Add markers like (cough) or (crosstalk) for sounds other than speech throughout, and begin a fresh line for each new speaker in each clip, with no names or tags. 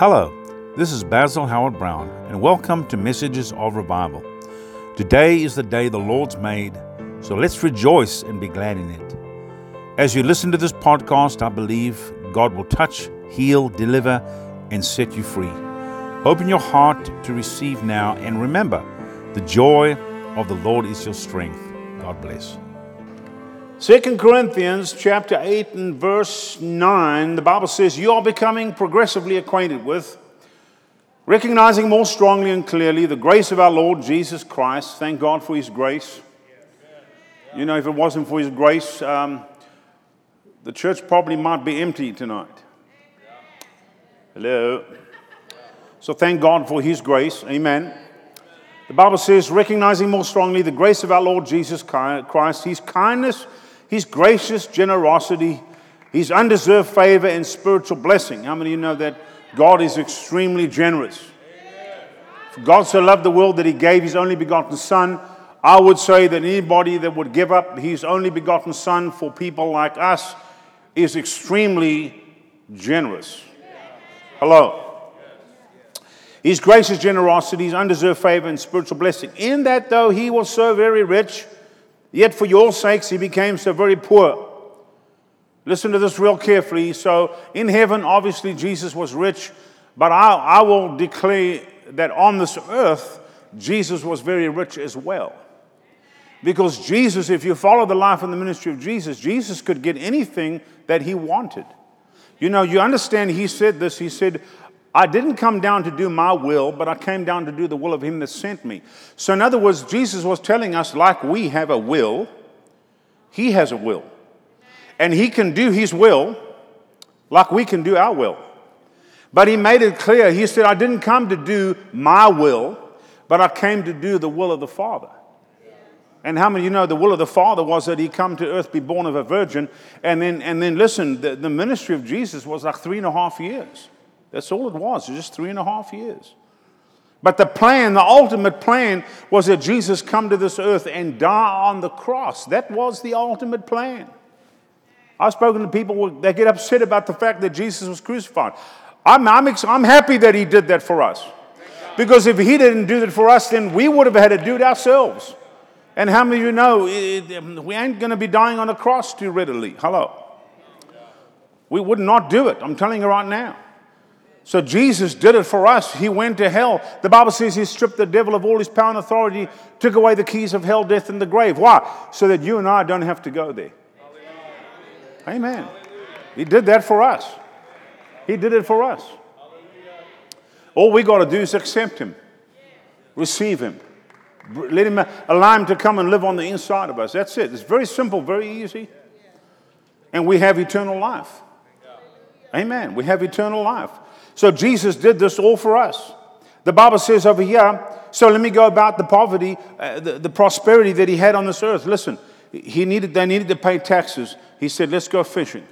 Hello, this is Basil Howard-Browne, and welcome to Messages of Revival. Today is the day the Lord's made, so let's rejoice and be glad in it. As you listen to this podcast, I believe God will touch, heal, deliver, and set you free. Open your heart to receive now, and remember, the joy of the Lord is your strength. God bless.
Second Corinthians chapter 8 and verse 9, the Bible says, You are becoming progressively acquainted with, recognizing more strongly and clearly the grace of our Lord Jesus Christ. Thank God for His grace. You know, if it wasn't for His grace, um, the church probably might be empty tonight. Hello. So thank God for His grace. Amen. The Bible says, recognizing more strongly the grace of our Lord Jesus Christ, His kindness his gracious generosity, His undeserved favor and spiritual blessing. How many of you know that God is extremely generous? For God so loved the world that He gave His only begotten Son. I would say that anybody that would give up His only begotten Son for people like us is extremely generous. Hello. His gracious generosity, His undeserved favor and spiritual blessing. In that, though, He was so very rich Yet for your sakes he became so very poor. Listen to this real carefully. So, in heaven, obviously, Jesus was rich, but I, I will declare that on this earth, Jesus was very rich as well. Because Jesus, if you follow the life and the ministry of Jesus, Jesus could get anything that he wanted. You know, you understand, he said this. He said, I didn't come down to do my will, but I came down to do the will of him that sent me. So, in other words, Jesus was telling us, like we have a will, he has a will. And he can do his will like we can do our will. But he made it clear. He said, I didn't come to do my will, but I came to do the will of the Father. And how many you know the will of the Father was that he come to earth, be born of a virgin, and then, and then listen, the, the ministry of Jesus was like three and a half years. That's all it was, it was just three and a half years. But the plan, the ultimate plan, was that Jesus come to this earth and die on the cross. That was the ultimate plan. I've spoken to people that get upset about the fact that Jesus was crucified. I'm, I'm, I'm happy that he did that for us. Because if he didn't do that for us, then we would have had to do it ourselves. And how many of you know it, we ain't going to be dying on a cross too readily? Hello. We would not do it. I'm telling you right now. So Jesus did it for us. He went to hell. The Bible says he stripped the devil of all his power and authority, took away the keys of hell, death, and the grave. Why? So that you and I don't have to go there. Amen. He did that for us. He did it for us. All we got to do is accept him, receive him, let him allow him to come and live on the inside of us. That's it. It's very simple, very easy. And we have eternal life. Amen. We have eternal life. So Jesus did this all for us. The Bible says over here, so let me go about the poverty, uh, the, the prosperity that he had on this earth. Listen, he needed, they needed to pay taxes. He said, let's go fishing.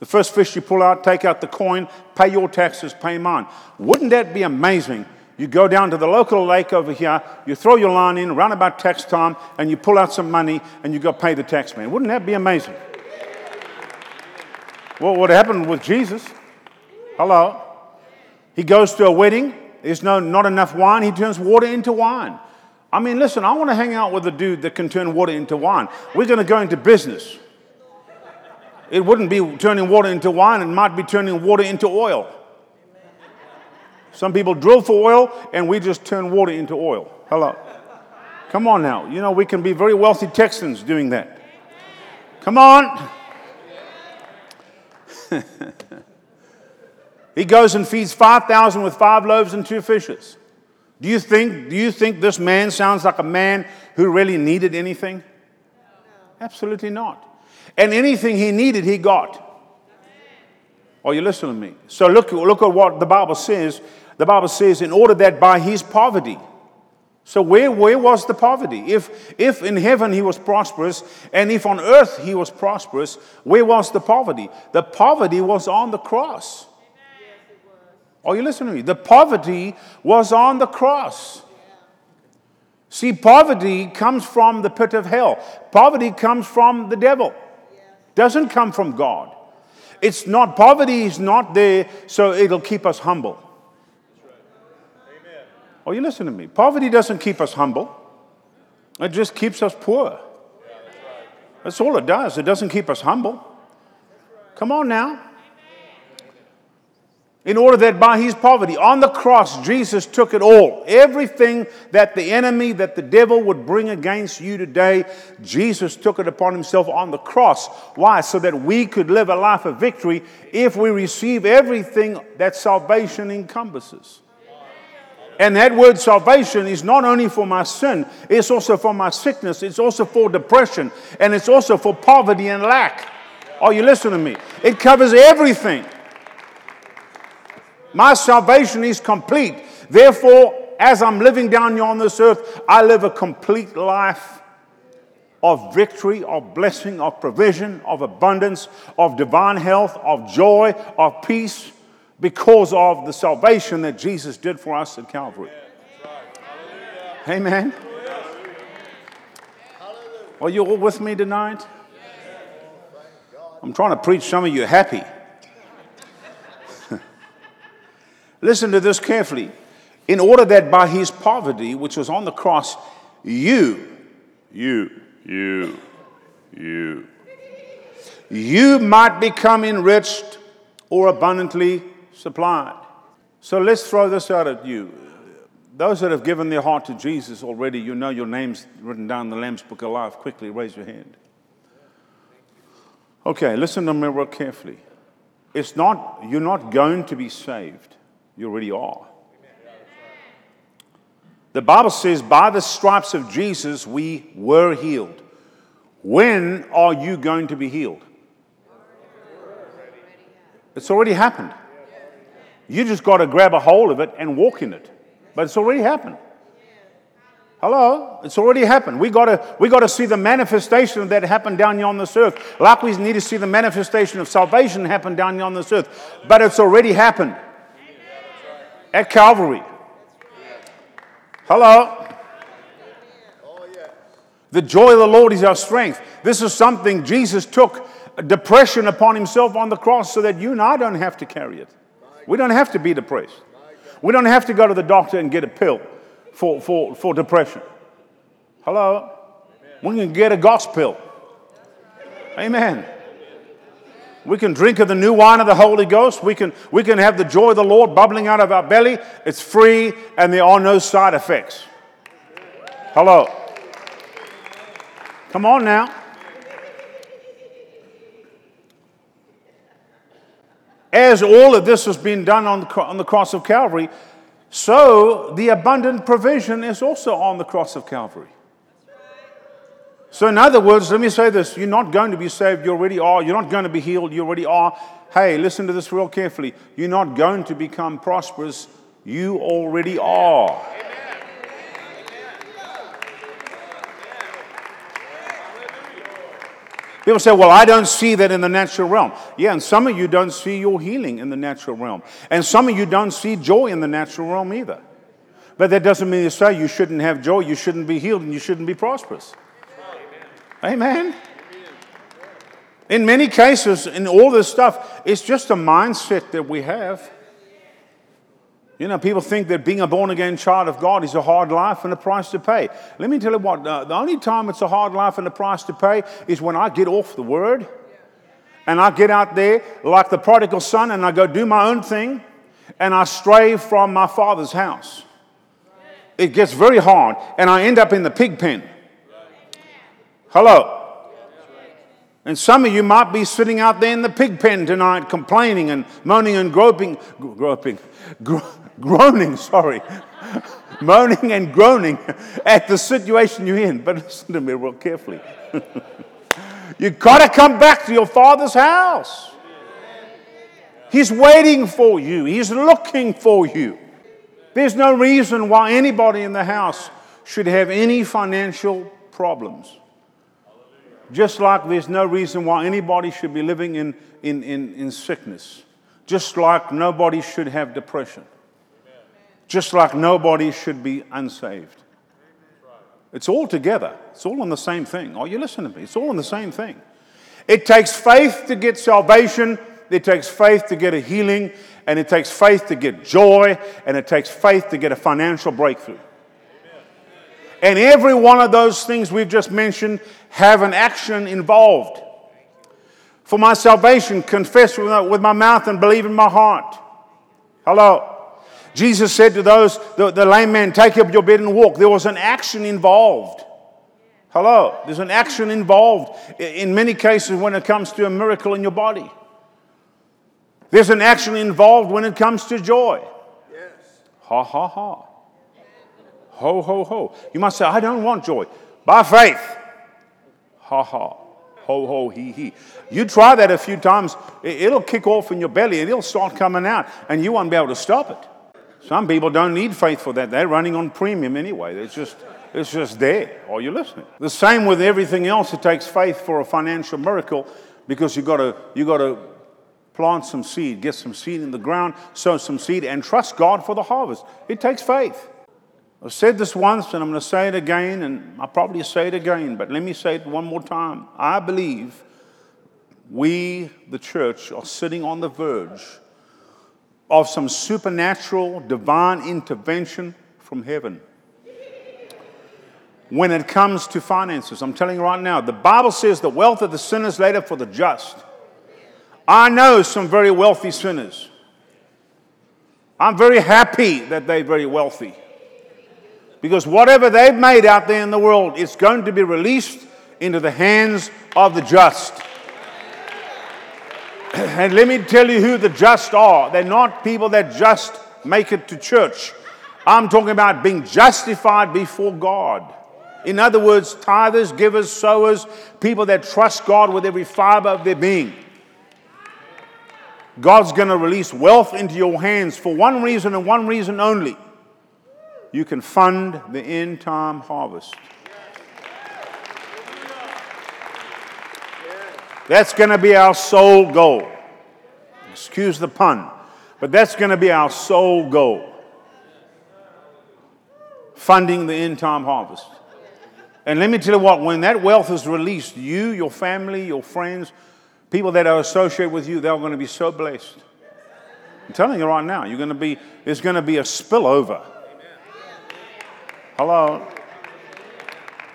The first fish you pull out, take out the coin, pay your taxes, pay mine. Wouldn't that be amazing? You go down to the local lake over here, you throw your line in around about tax time, and you pull out some money and you go pay the tax man. Wouldn't that be amazing? Well, what happened with Jesus? Hello? He goes to a wedding, there's no, not enough wine, he turns water into wine. I mean, listen, I want to hang out with a dude that can turn water into wine. We're going to go into business. It wouldn't be turning water into wine, it might be turning water into oil. Some people drill for oil, and we just turn water into oil. Hello. Come on now. You know, we can be very wealthy Texans doing that. Come on. (laughs) He goes and feeds 5,000 with five loaves and two fishes. Do you, think, do you think this man sounds like a man who really needed anything? Absolutely not. And anything he needed, he got. Are you listening to me? So look, look at what the Bible says. The Bible says, in order that by his poverty, so where, where was the poverty? If, if in heaven he was prosperous and if on earth he was prosperous, where was the poverty? The poverty was on the cross. Are you listening to me? The poverty was on the cross. See, poverty comes from the pit of hell. Poverty comes from the devil. Doesn't come from God. It's not, poverty is not there, so it'll keep us humble. Oh, you listen to me. Poverty doesn't keep us humble, it just keeps us poor. That's all it does. It doesn't keep us humble. Come on now in order that by his poverty on the cross, Jesus took it all. Everything that the enemy, that the devil would bring against you today, Jesus took it upon himself on the cross. Why? So that we could live a life of victory if we receive everything that salvation encompasses. And that word salvation is not only for my sin, it's also for my sickness, it's also for depression, and it's also for poverty and lack. Are you listening to me? It covers everything. My salvation is complete. Therefore, as I'm living down here on this earth, I live a complete life of victory, of blessing, of provision, of abundance, of divine health, of joy, of peace, because of the salvation that Jesus did for us at Calvary. Amen. Are you all with me tonight? I'm trying to preach some of you happy. Listen to this carefully. In order that by his poverty, which was on the cross, you, you, you, you, you might become enriched or abundantly supplied. So let's throw this out at you. Those that have given their heart to Jesus already, you know your name's written down in the Lamb's Book of Life. Quickly raise your hand. Okay, listen to me real carefully. It's not, you're not going to be saved you already are. The Bible says, by the stripes of Jesus, we were healed. When are you going to be healed? It's already happened. You just got to grab a hold of it and walk in it. But it's already happened. Hello? It's already happened. We gotta, we gotta see the manifestation of that happen down here on this earth. Like we need to see the manifestation of salvation happen down here on this earth. But it's already happened at Calvary. Hello? The joy of the Lord is our strength. This is something Jesus took depression upon himself on the cross so that you and I don't have to carry it. We don't have to be depressed. We don't have to go to the doctor and get a pill for, for, for depression. Hello? We can get a gospel. Amen. We can drink of the new wine of the Holy Ghost. We can, we can have the joy of the Lord bubbling out of our belly. It's free and there are no side effects. Hello. Come on now. As all of this has been done on the, on the cross of Calvary, so the abundant provision is also on the cross of Calvary. So, in other words, let me say this you're not going to be saved, you already are. You're not going to be healed, you already are. Hey, listen to this real carefully. You're not going to become prosperous, you already are. People say, Well, I don't see that in the natural realm. Yeah, and some of you don't see your healing in the natural realm. And some of you don't see joy in the natural realm either. But that doesn't mean to say you shouldn't have joy, you shouldn't be healed, and you shouldn't be prosperous. Amen. In many cases, in all this stuff, it's just a mindset that we have. You know, people think that being a born again child of God is a hard life and a price to pay. Let me tell you what, uh, the only time it's a hard life and a price to pay is when I get off the word and I get out there like the prodigal son and I go do my own thing and I stray from my father's house. It gets very hard and I end up in the pig pen. Hello. And some of you might be sitting out there in the pig pen tonight complaining and moaning and groping, groping, gro- groaning, sorry, (laughs) moaning and groaning at the situation you're in. But listen to me real carefully. (laughs) You've got to come back to your father's house. He's waiting for you, he's looking for you. There's no reason why anybody in the house should have any financial problems. Just like there's no reason why anybody should be living in, in, in, in sickness. Just like nobody should have depression. Just like nobody should be unsaved. It's all together. It's all on the same thing. Are you listening to me? It's all on the same thing. It takes faith to get salvation, it takes faith to get a healing, and it takes faith to get joy, and it takes faith to get a financial breakthrough. And every one of those things we've just mentioned have an action involved. For my salvation, confess with my mouth and believe in my heart. Hello. Jesus said to those, the, the lame man, take up your bed and walk. There was an action involved. Hello. There's an action involved in many cases when it comes to a miracle in your body. There's an action involved when it comes to joy. Yes. Ha ha ha. Ho ho ho. You must say, I don't want joy. By faith. Ha ha. Ho ho he he. You try that a few times, it'll kick off in your belly and it'll start coming out, and you won't be able to stop it. Some people don't need faith for that. They're running on premium anyway. It's just, it's just there. Are you listening? The same with everything else. It takes faith for a financial miracle because you've got to, you got to plant some seed, get some seed in the ground, sow some seed, and trust God for the harvest. It takes faith. I've said this once and I'm going to say it again, and I'll probably say it again, but let me say it one more time. I believe we, the church, are sitting on the verge of some supernatural divine intervention from heaven. When it comes to finances, I'm telling you right now, the Bible says the wealth of the sinner is laid up for the just. I know some very wealthy sinners. I'm very happy that they're very wealthy. Because whatever they've made out there in the world is going to be released into the hands of the just. (clears throat) And let me tell you who the just are. They're not people that just make it to church. I'm talking about being justified before God. In other words, tithers, givers, sowers, people that trust God with every fiber of their being. God's going to release wealth into your hands for one reason and one reason only you can fund the end time harvest. That's going to be our sole goal. Excuse the pun, but that's going to be our sole goal. Funding the end time harvest. And let me tell you what, when that wealth is released, you, your family, your friends, people that are associated with you, they're going to be so blessed. I'm telling you right now, you're going to be, there's going to be a spillover Hello.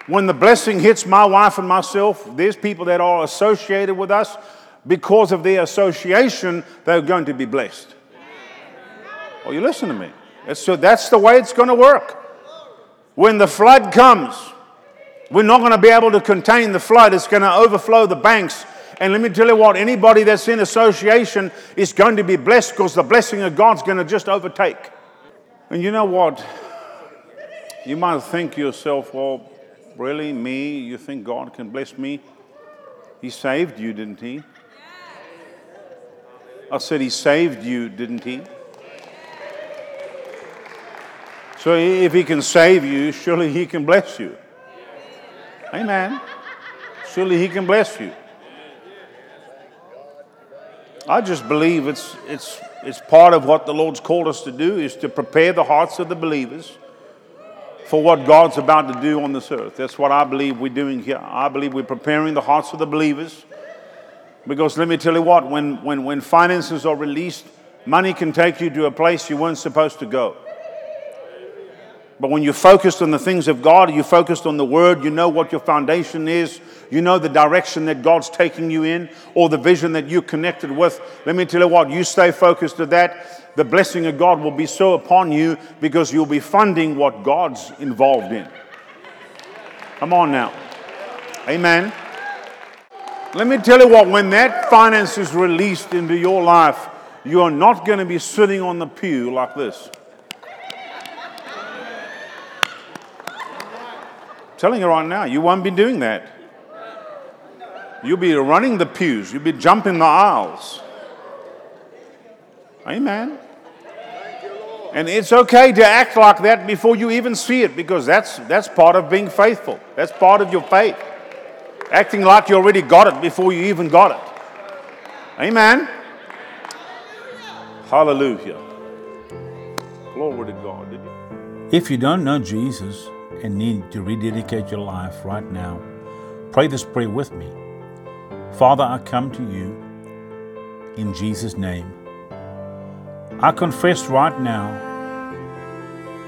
When the blessing hits my wife and myself, there's people that are associated with us. Because of their association, they're going to be blessed. Oh, you listen to me. So that's the way it's going to work. When the flood comes, we're not going to be able to contain the flood. It's going to overflow the banks. And let me tell you what, anybody that's in association is going to be blessed because the blessing of God's going to just overtake. And you know what? You might think to yourself, well, really, me? You think God can bless me? He saved you, didn't He? I said, He saved you, didn't He? So if He can save you, surely He can bless you. Amen. Surely He can bless you. I just believe it's, it's, it's part of what the Lord's called us to do is to prepare the hearts of the believers for what God's about to do on this earth. That's what I believe we're doing here. I believe we're preparing the hearts of the believers. Because let me tell you what, when, when, when finances are released, money can take you to a place you weren't supposed to go. But when you're focused on the things of God, you're focused on the Word, you know what your foundation is, you know the direction that God's taking you in, or the vision that you're connected with. Let me tell you what, you stay focused to that, the blessing of God will be so upon you because you'll be funding what God's involved in. Come on now. Amen. Let me tell you what, when that finance is released into your life, you are not going to be sitting on the pew like this. Telling you right now, you won't be doing that. You'll be running the pews, you'll be jumping the aisles. Amen. And it's okay to act like that before you even see it because that's, that's part of being faithful. That's part of your faith. Acting like you already got it before you even got it. Amen. Hallelujah. Glory to God.
If you don't know Jesus, and need to rededicate your life right now, pray this prayer with me. Father, I come to you in Jesus' name. I confess right now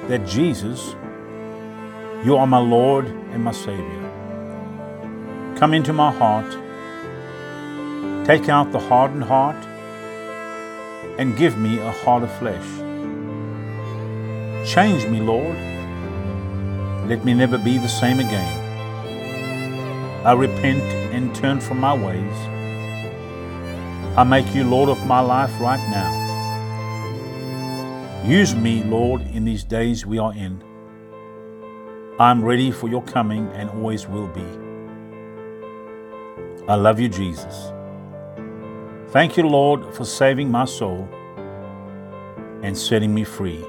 that Jesus, you are my Lord and my Savior. Come into my heart, take out the hardened heart, and give me a heart of flesh. Change me, Lord. Let me never be the same again. I repent and turn from my ways. I make you Lord of my life right now. Use me, Lord, in these days we are in. I'm ready for your coming and always will be. I love you, Jesus. Thank you, Lord, for saving my soul and setting me free.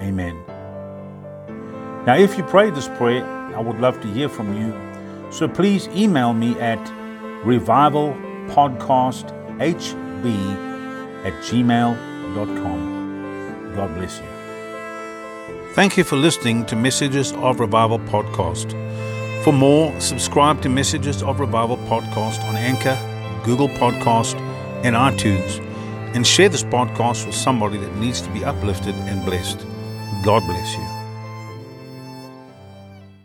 Amen. Now, if you pray this prayer, I would love to hear from you. So please email me at revivalpodcasthb at gmail.com. God bless you. Thank you for listening to Messages of Revival podcast. For more, subscribe to Messages of Revival podcast on Anchor, Google Podcast, and iTunes, and share this podcast with somebody that needs to be uplifted and blessed. God bless you.